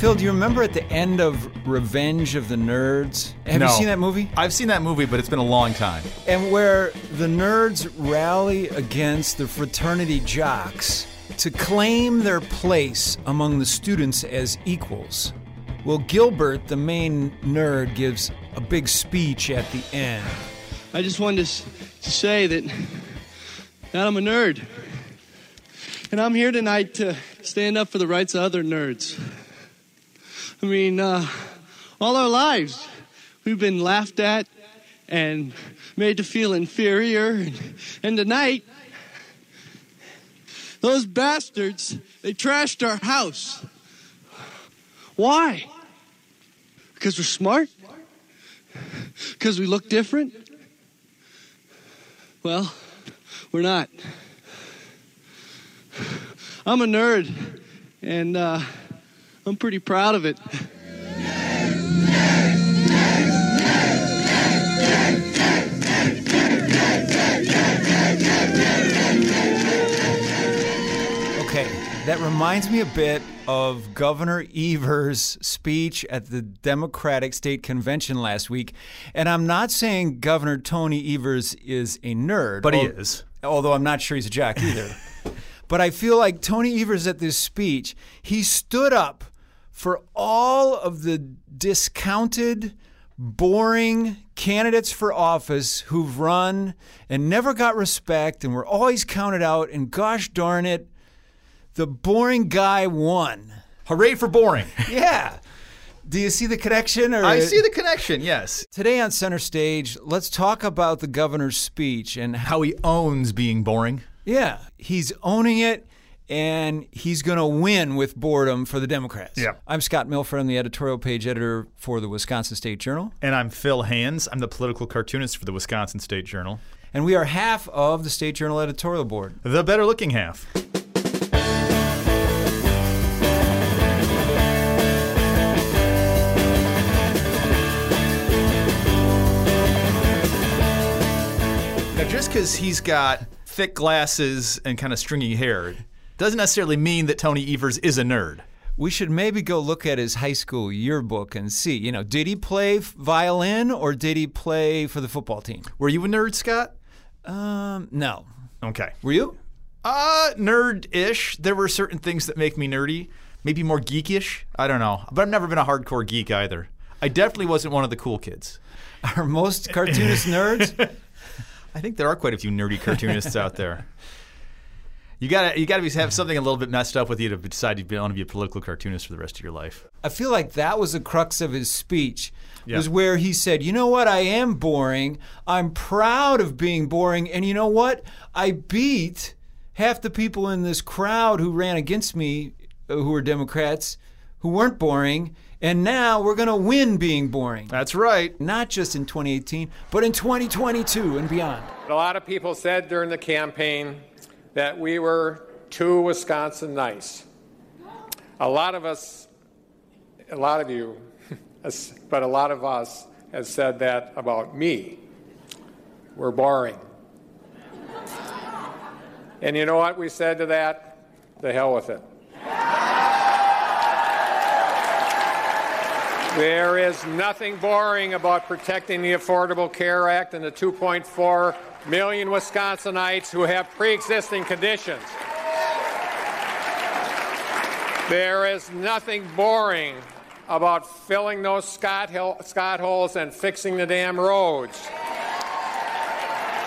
Phil, do you remember at the end of Revenge of the Nerds? Have No. you seen that movie? I've seen that movie, but it's been a long time. And where the nerds rally against the fraternity jocks to claim their place among the students as equals. Well, Gilbert, the main nerd, gives a big speech at the end. I just wanted to, s- to say that, that I'm a nerd. And I'm here tonight to stand up for the rights of other nerds. I mean, uh, all our lives, we've been laughed at and made to feel inferior. And, tonight, those bastards, they trashed our house. Why? Because we're smart? Because we look different? Well, we're not. I'm a nerd, and uh, I'm pretty proud of it. Okay, that reminds me a bit of Governor Evers' speech at the Democratic State Convention last week. And I'm not saying Governor Tony Evers is a nerd, But he al- is. Although I'm not sure he's a jock either. but I feel like Tony Evers at this speech, he stood up for all of the discounted, boring candidates for office who've run and never got respect and were always counted out. And gosh darn it, the boring guy won. Hooray for boring. Yeah. Do you see the connection? Or I see the connection, yes. Today on center stage, let's talk about the governor's speech and How he owns being boring. yeah, he's owning it and he's going to win with boredom for the Democrats. Yeah. I'm Scott Milfred. I'm the editorial page editor for the Wisconsin State Journal. And I'm Phil Hands. I'm the political cartoonist for the Wisconsin State Journal. And we are half of the State Journal editorial board. The better looking half. Now, just because he's got thick glasses and kind of stringy hair doesn't necessarily mean that Tony Evers is a nerd. We should maybe go look at his high school yearbook and see, you know, did he play violin or did he play for the football team? Were you a nerd, Scott? Um, no. Okay. Were you? Uh, nerd-ish. There were certain things that make me nerdy. Maybe more geekish. I don't know. But I've never been a hardcore geek either. I definitely wasn't one of the cool kids. Are most cartoonist nerds? I think there are quite a few nerdy cartoonists out there. You gotta, you gotta be, have something a little bit messed up with you to decide you want to be a political cartoonist for the rest of your life. I feel like that was the crux of his speech. Yeah. Was where he said, "You know what? I am boring. I'm proud of being boring, and you know what? I beat half the people in this crowd who ran against me, uh, who were Democrats, who weren't boring, and now we're going to win being boring. That's right. Not just in 2018, but in 2022 and beyond." A lot of people said during the campaign that we were too Wisconsin nice. A lot of us, a lot of you, but a lot of us have said that about me. We're boring. And you know what we said to that? The hell with it. There is nothing boring about protecting the Affordable Care Act and the 2.4 million Wisconsinites who have pre existing conditions. There is nothing boring about filling those Scott, hill, Scott holes and fixing the damn roads.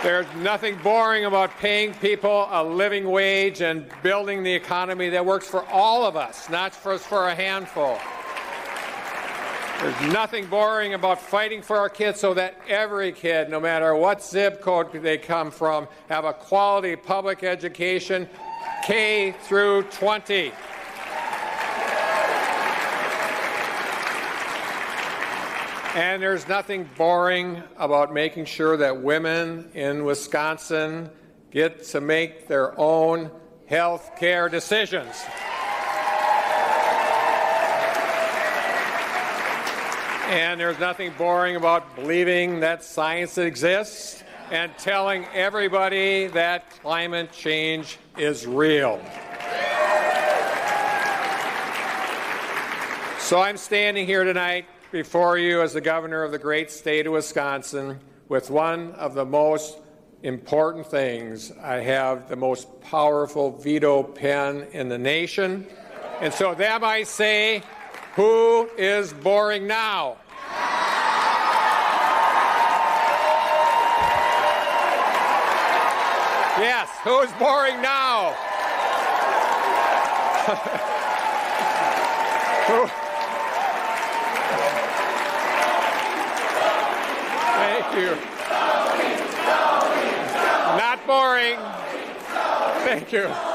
There's nothing boring about paying people a living wage and building the economy that works for all of us, not just for a handful. There's nothing boring about fighting for our kids so that every kid, no matter what zip code they come from, have a quality public education K through 20. And there's nothing boring about making sure that women in Wisconsin get to make their own health care decisions. And there's nothing boring about believing that science exists and telling everybody that climate change is real. So I'm standing here tonight before you as the governor of the great state of Wisconsin with one of the most important things. I have the most powerful veto pen in the nation. And so them I say, who is boring now? Yes, who's boring now? Who? Thank you. Not boring. Thank you.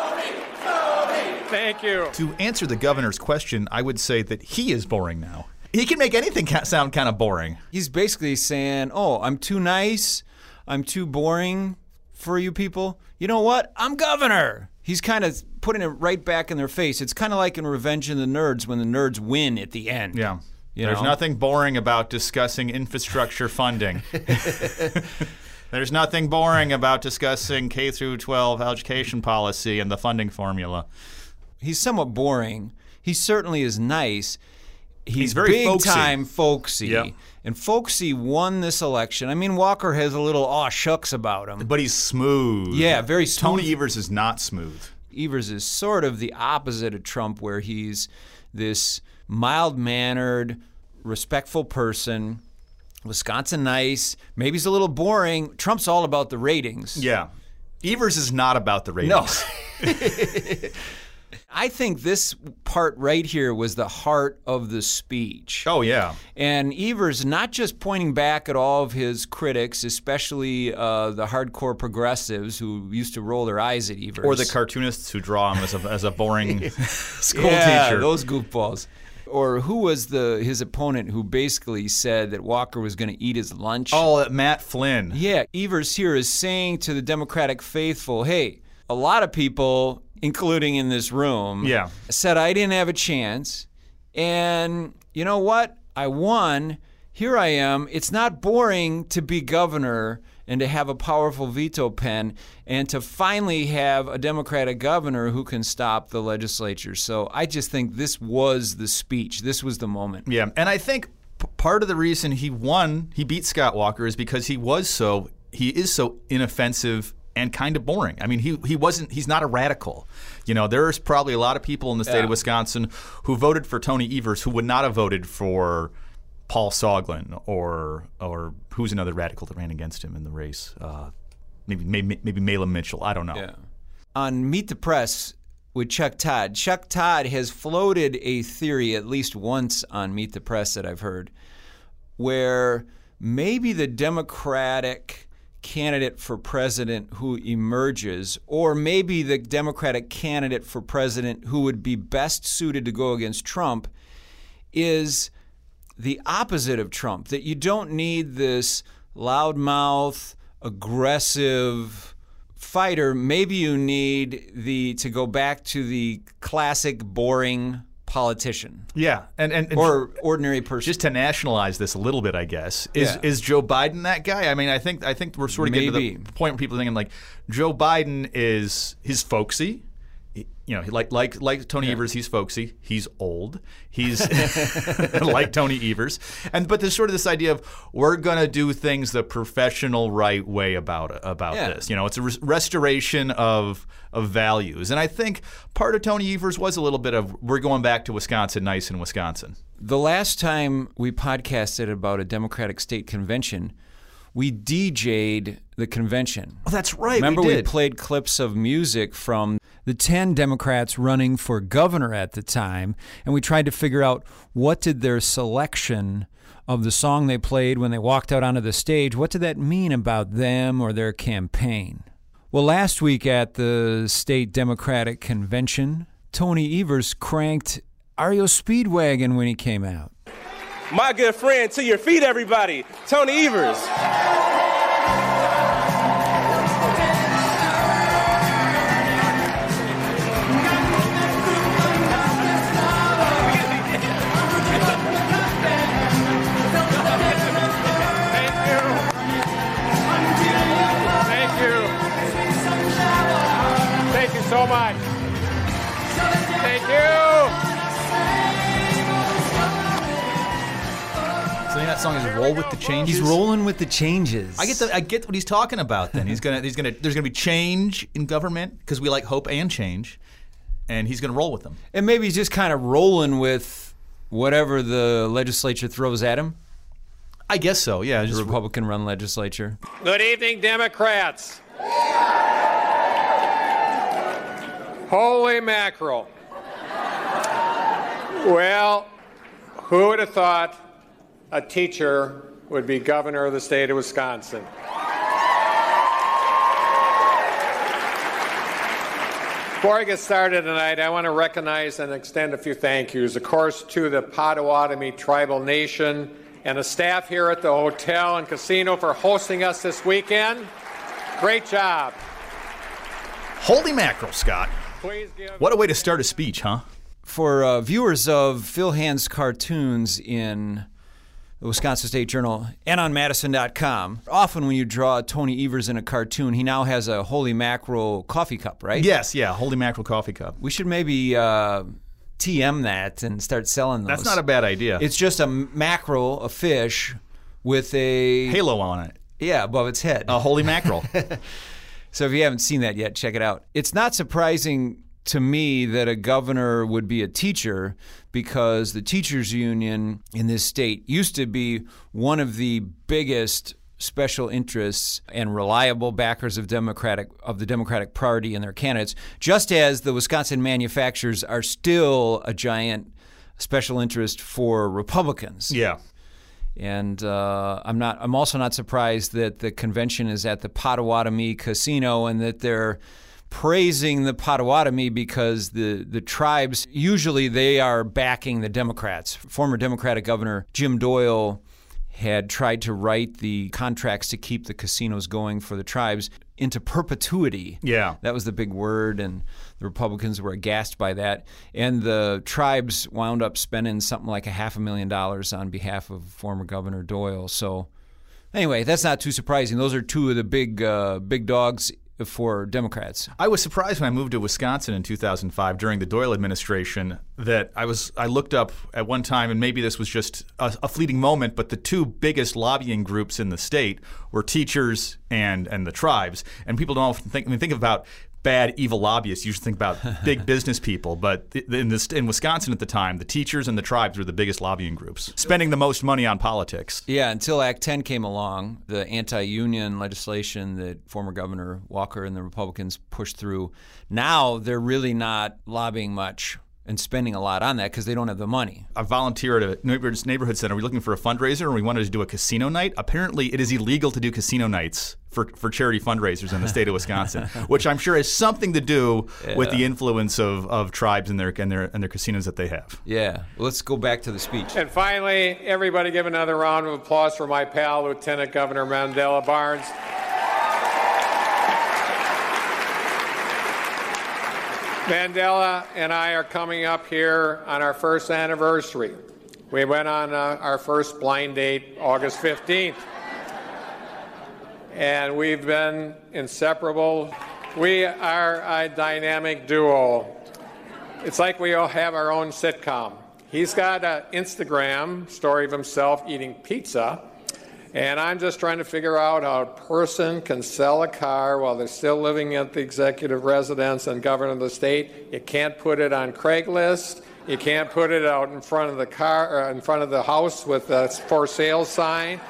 Thank you. To answer the governor's question, I would say that he is boring now. He can make anything ca- sound kind of boring. He's basically saying, "Oh, I'm too nice. I'm too boring for you people. You know what? I'm governor." He's kind of putting it right back in their face. It's kind of like in Revenge of the Nerds when the nerds win at the end. Yeah. You There's know? nothing boring about discussing infrastructure funding. There's nothing boring about discussing K through 12 education policy and the funding formula. He's somewhat boring. He certainly is nice. He's, He's very big folksy. time folksy. Yep. And folksy won this election. I mean, Walker has a little aw shucks about him. But he's smooth. Yeah, very smooth. Tony. Evers is not smooth. Evers is sort of the opposite of Trump, where he's this mild mannered, respectful person. Wisconsin nice. Maybe he's a little boring. Trump's all about the ratings. Yeah. Evers is not about the ratings. No. I think this part right here was the heart of the speech. Oh, yeah. And Evers not just pointing back at all of his critics, especially uh, the hardcore progressives who used to roll their eyes at Evers. Or the cartoonists who draw him as a, as a boring school yeah, teacher. those goofballs. Or who was the his opponent who basically said that Walker was going to eat his lunch? Oh, Matt Flynn. Yeah, Evers here is saying to the Democratic faithful, hey, a lot of people, including in this room, Yeah. said I didn't have a chance. And you know what? I won. Here I am. It's not boring to be governor and to have a powerful veto pen and to finally have a Democratic governor who can stop the legislature. So I just think this was the speech. This was the moment. Yeah, and I think p- part of the reason he won, he beat Scott Walker, is because he was so he is so inoffensive and kind of boring. I mean, he he wasn't he's not a radical. You know, there's probably a lot of people in the state of Wisconsin who voted for Tony Evers who would not have voted for Paul Soglin or or who's another radical that ran against him in the race. Uh, maybe maybe maybe Mahlon Mitchell. I don't know. on Meet the Press with Chuck Todd. Chuck Todd has floated a theory at least once on Meet the Press that I've heard, where maybe the Democratic candidate for president who emerges, or maybe the Democratic candidate for president who would be best suited to go against Trump, is the opposite of Trump. That you don't need this loudmouth, aggressive fighter. Maybe you need the to go back to the classic boring politician Yeah, and and, and or ordinary person. just to nationalize this a little bit, I guess is Yeah. is Joe Biden that guy? I mean, I think I think we're sort of getting to the point where people are thinking like Joe Biden is he's folksy. You know, like like like Tony Evers, he's folksy. He's old. He's like Tony Evers, and but there's sort of this idea of we're gonna do things the professional right way about about Yeah. this. You know, it's a res- restoration of of values, and I think part of Tony Evers was a little bit of we're going back to Wisconsin, nice in Wisconsin. The last time we podcasted about a Democratic state convention, we DJ'd the convention. Oh, that's right. Remember, we we, played clips of music from the 10 Democrats running for governor at the time, and we tried to figure out what did their selection of the song they played when they walked out onto the stage, what did that mean about them or their campaign? Well, last week at the state Democratic convention, Tony Evers cranked REO Speedwagon when he came out. My good friend, to your feet, everybody, Tony Evers. Thank you. Thank you. Thank you so much. That song is "Roll with the Changes." He's rolling with the changes. I get the, I get what he's talking about. Then he's gonna he's gonna there's gonna be change in government because we like hope and change, and he's gonna roll with them. and maybe he's just kind of rolling with whatever the legislature throws at him. I guess so. Yeah. The Just Republican-run legislature. Good evening, Democrats. Holy mackerel. Well, who would have thought a teacher would be governor of the state of Wisconsin? Before I get started tonight, I want to recognize and extend a few thank yous, of course, to the Potawatomi Tribal Nation and the staff here at the hotel and casino for hosting us this weekend. Great job. holy mackerel, Scott! Please give. What a way to start a speech, huh? For uh, viewers of Phil Hand's cartoons in the Wisconsin State Journal and on Madison.com, often when you draw Tony Evers in a cartoon, he now has a holy mackerel coffee cup, right? Yes. Yeah. Holy mackerel coffee cup. We should maybe uh, TM that and start selling those. That's not a bad idea. It's just a mackerel, a fish, with a halo on it. yeah above its head. A holy mackerel. So if you haven't seen that yet, check it out. It's not surprising to me that a governor would be a teacher because the teachers union in this state used to be one of the biggest special interests and reliable backers of democratic of the democratic party and their candidates just as the Wisconsin manufacturers are still a giant special interest for Republicans. yeah. And uh, I'm not. I'm also not surprised that the convention is at the Potawatomi Casino and that they're praising the Potawatomi because the the tribes usually they are backing the Democrats. Former Democratic Governor Jim Doyle had tried to write the contracts to keep the casinos going for the tribes into perpetuity. Yeah. That was the big word, and the Republicans were aghast by that. And the tribes wound up spending something like a half a million dollars on behalf of former Governor Doyle. So, anyway, that's not too surprising. Those are two of the big, uh, big dogs for Democrats. I was surprised when I moved to Wisconsin in 2005 during the Doyle administration that I was I looked up at one time and maybe this was just a, a fleeting moment but the two biggest lobbying groups in the state were teachers and and the tribes and people don't often think I mean think about bad evil lobbyists. You should think about big business people. But in this in Wisconsin at the time the teachers and the tribes were the biggest lobbying groups spending the most money on politics. Yeah, until Act 10 came along, the anti union legislation that former Governor Walker and the Republicans pushed through. Now they're really not lobbying much and spending a lot on that because they don't have the money. I volunteer at a neighborhood neighborhood center. We're looking for a fundraiser, and we wanted to do a casino night. Apparently, it is illegal to do casino nights for, for charity fundraisers in the state of Wisconsin, which I'm sure has something to do with the influence of, of tribes and their and their and their casinos that they have. Yeah, let's go back to the speech. And finally, everybody give another round of applause for my pal, Lieutenant Governor Mandela Barnes. Mandela and I are coming up here on our first anniversary. We went on uh, our first blind date August 15th. And we've been inseparable. We are a dynamic duo. It's like we all have our own sitcom. He's got an Instagram story of himself eating pizza, and I'm just trying to figure out how a person can sell a car while they're still living at the executive residence and governor of the state. You can't put it on Craigslist. You can't put it out in front of the car, uh, in front of the house with a for sale sign.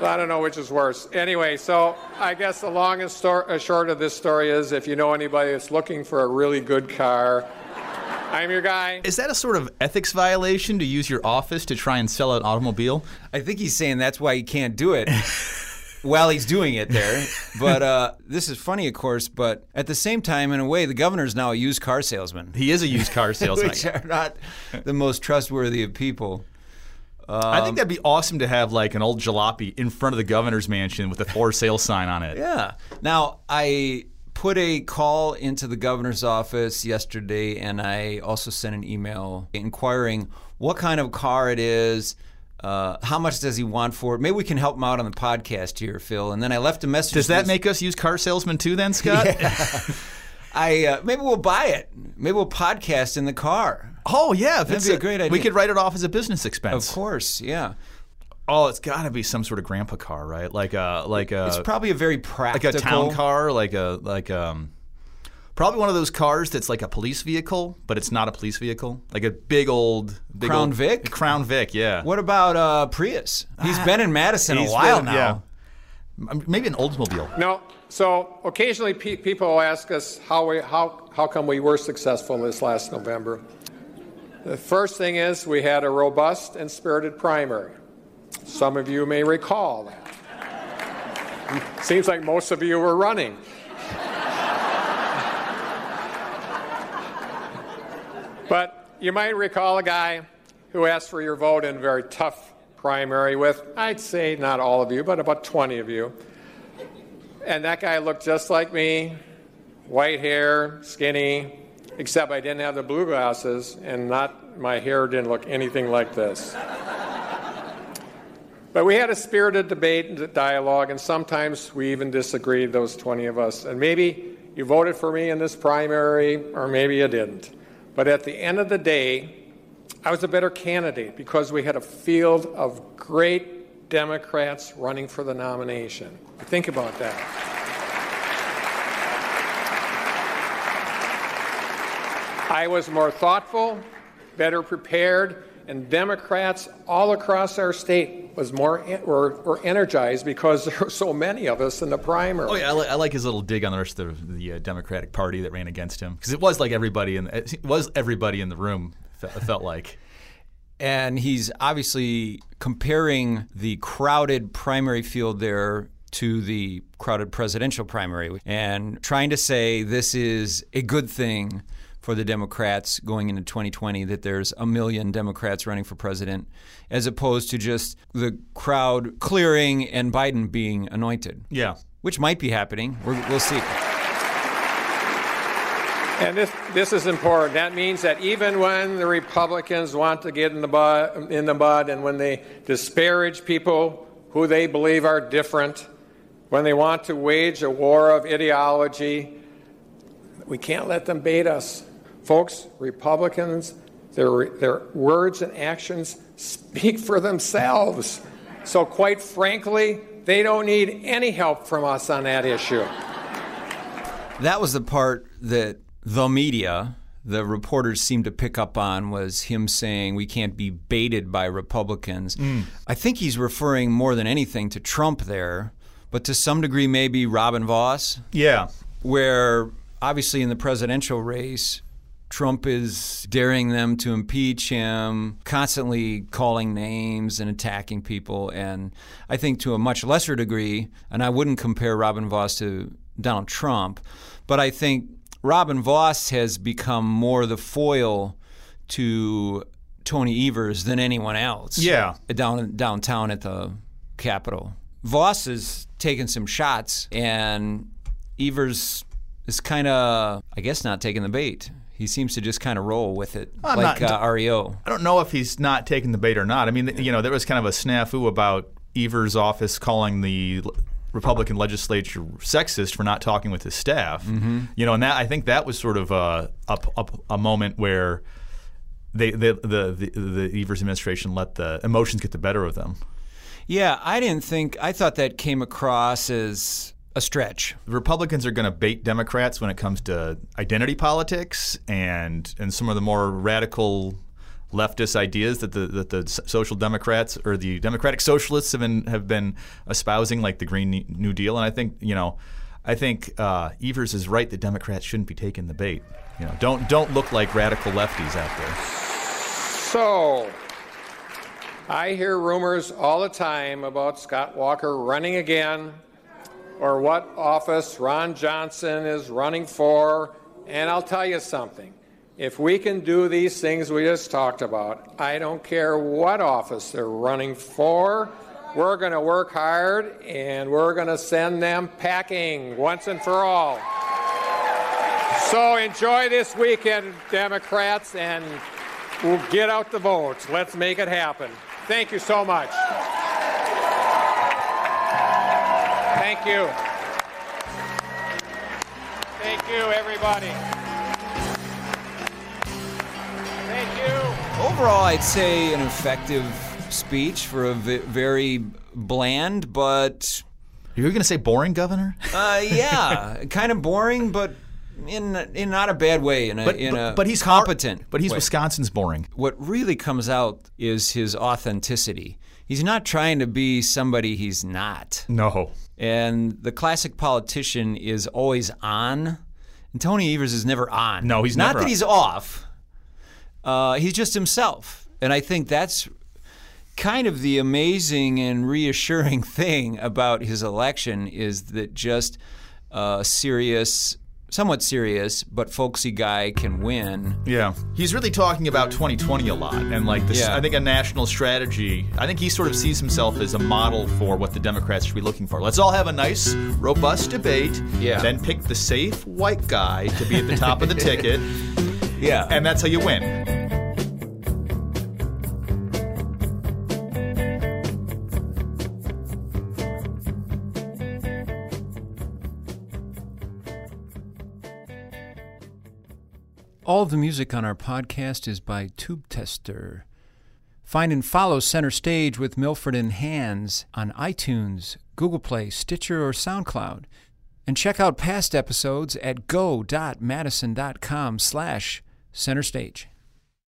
I don't know which is worse. Anyway, so I guess the long and stor- uh, short of this story is if you know anybody that's looking for a really good car, I'm your guy. Is that a sort of ethics violation to use your office to try and sell an automobile? I think he's saying that's why he can't do it while he's doing it there. But uh, this is funny, of course. But at the same time, in a way, the governor's now a used car salesman, He is a used car salesman. which are not the most trustworthy of people. I think that'd be awesome to have like an old jalopy in front of the governor's mansion with a for sale sign on it. Yeah. Now, I put a call into the governor's office yesterday, and I also sent an email inquiring what kind of car it is. Uh, how much does he want for it? Maybe we can help him out on the podcast here, Phil. And then I left a message. Does that make us use car salesman too, then, Scott? I uh, maybe we'll buy it. Maybe we'll podcast in the car. Oh yeah, That'd be a great idea. We could write it off as a business expense. Of course, yeah. Oh, it's got to be some sort of grandpa car, right? Like a like a It's probably a very practical, like a town car, like a like um probably one of those cars that's like a police vehicle, but it's not a police vehicle. Like a big old big Crown old, Vic? Crown Vic, yeah. What about uh, Prius? He's been in Madison a while been- now. yeah. Maybe an Oldsmobile. No. So occasionally pe- people ask us how, we, how, how come we were successful this last November. The first thing is we had a robust and spirited primary. Some of you may recall that. Seems like most of you were running. But you might recall a guy who asked for your vote in a very tough primary with, I'd say not all of you, but about 20 of you. And that guy looked just like me white hair, skinny, except I didn't have the blue glasses, and not my hair didn't look anything like this. But we had a spirited debate and dialogue, and sometimes we even disagreed, those 20 of us. And maybe you voted for me in this primary, or maybe you didn't. But at the end of the day, I was a better candidate because we had a field of great Democrats running for the nomination. Think about that. I was more thoughtful, better prepared, and Democrats all across our state was more were, were energized because there were so many of us in the primary. Oh yeah, I, li- I like his little dig on the rest of the uh, Democratic Party that ran against him because it was like everybody in it was everybody in the room. It felt like. And he's obviously comparing the crowded primary field there to the crowded presidential primary and trying to say this is a good thing for the Democrats going into 2020 that there's a million Democrats running for president as opposed to just the crowd clearing and Biden being anointed. Yeah. Which might be happening. We're, we'll see. And this, this is important. That means that even when the Republicans want to get in the, bud, in the mud and when they disparage people who they believe are different, when they want to wage a war of ideology, we can't let them bait us. Folks, Republicans, their, their words and actions speak for themselves. So, quite frankly, they don't need any help from us on that issue. That was the part that the media, the reporters seemed to pick up on was him saying we can't be baited by Republicans. Mm. I think he's referring more than anything to Trump there, but to some degree maybe Robin Vos, Yeah. where obviously in the presidential race, Trump is daring them to impeach him, constantly calling names and attacking people. And I think to a much lesser degree, and I wouldn't compare Robin Vos to Donald Trump, but I think Robin Vos has become more the foil to Tony Evers than anyone else. Yeah. Down downtown at the Capitol. Vos has taken some shots, and Evers is kind of, I guess, not taking the bait. He seems to just kind of roll with it, I'm like not- uh, REO. I don't know if he's not taking the bait or not. I mean, you know, there was kind of a snafu about Evers' office calling the Republican legislature sexist for not talking with his staff. You know, and that I think that was sort of a a, a, a moment where they, they the, the the Evers administration let the emotions get the better of them. Yeah, I didn't think, I thought that came across as a stretch. Republicans are going to bait Democrats when it comes to identity politics and and some of the more radical leftist ideas that the that the social democrats or the democratic socialists have been have been espousing, like the Green New Deal. And I think you know, I think uh, Evers is right that Democrats shouldn't be taking the bait. You know, don't don't look like radical lefties out there. So, I hear rumors all the time about Scott Walker running again, or what office Ron Johnson is running for. And I'll tell you something if we can do these things we just talked about, I don't care what office they're running for. We're going to work hard and we're going to send them packing once and for all. So enjoy this weekend, Democrats, and we'll get out the votes. Let's make it happen. Thank you so much. Thank you. Thank you, everybody. Thank you. Overall, I'd say an effective speech for a v- very bland, but You're going to say boring governor? uh, yeah, kind of boring, but in in not a bad way. In a But, in but, a but he's har- competent. But he's way. Wisconsin's boring. What really comes out is his authenticity. He's not trying to be somebody he's not. No. And the classic politician is always on, and Tony Evers is never on. No, he's not that on. he's off. Uh, he's just himself, and I think that's kind of the amazing and reassuring thing about his election is that just a serious, somewhat serious, but folksy guy can win. Yeah. He's really talking about 2020 a lot and like this Yeah. I think a national strategy. I think he sort of sees himself as a model for what the Democrats should be looking for. Let's all have a nice, robust debate, Yeah. then pick the safe white guy to be at the top of the ticket, Yeah. and that's how you win. All of the music on our podcast is by Tube Tester. Find and follow Center Stage with Milfred and Hands on iTunes, Google Play, Stitcher, or SoundCloud. And check out past episodes at go.madison.com slash center stage.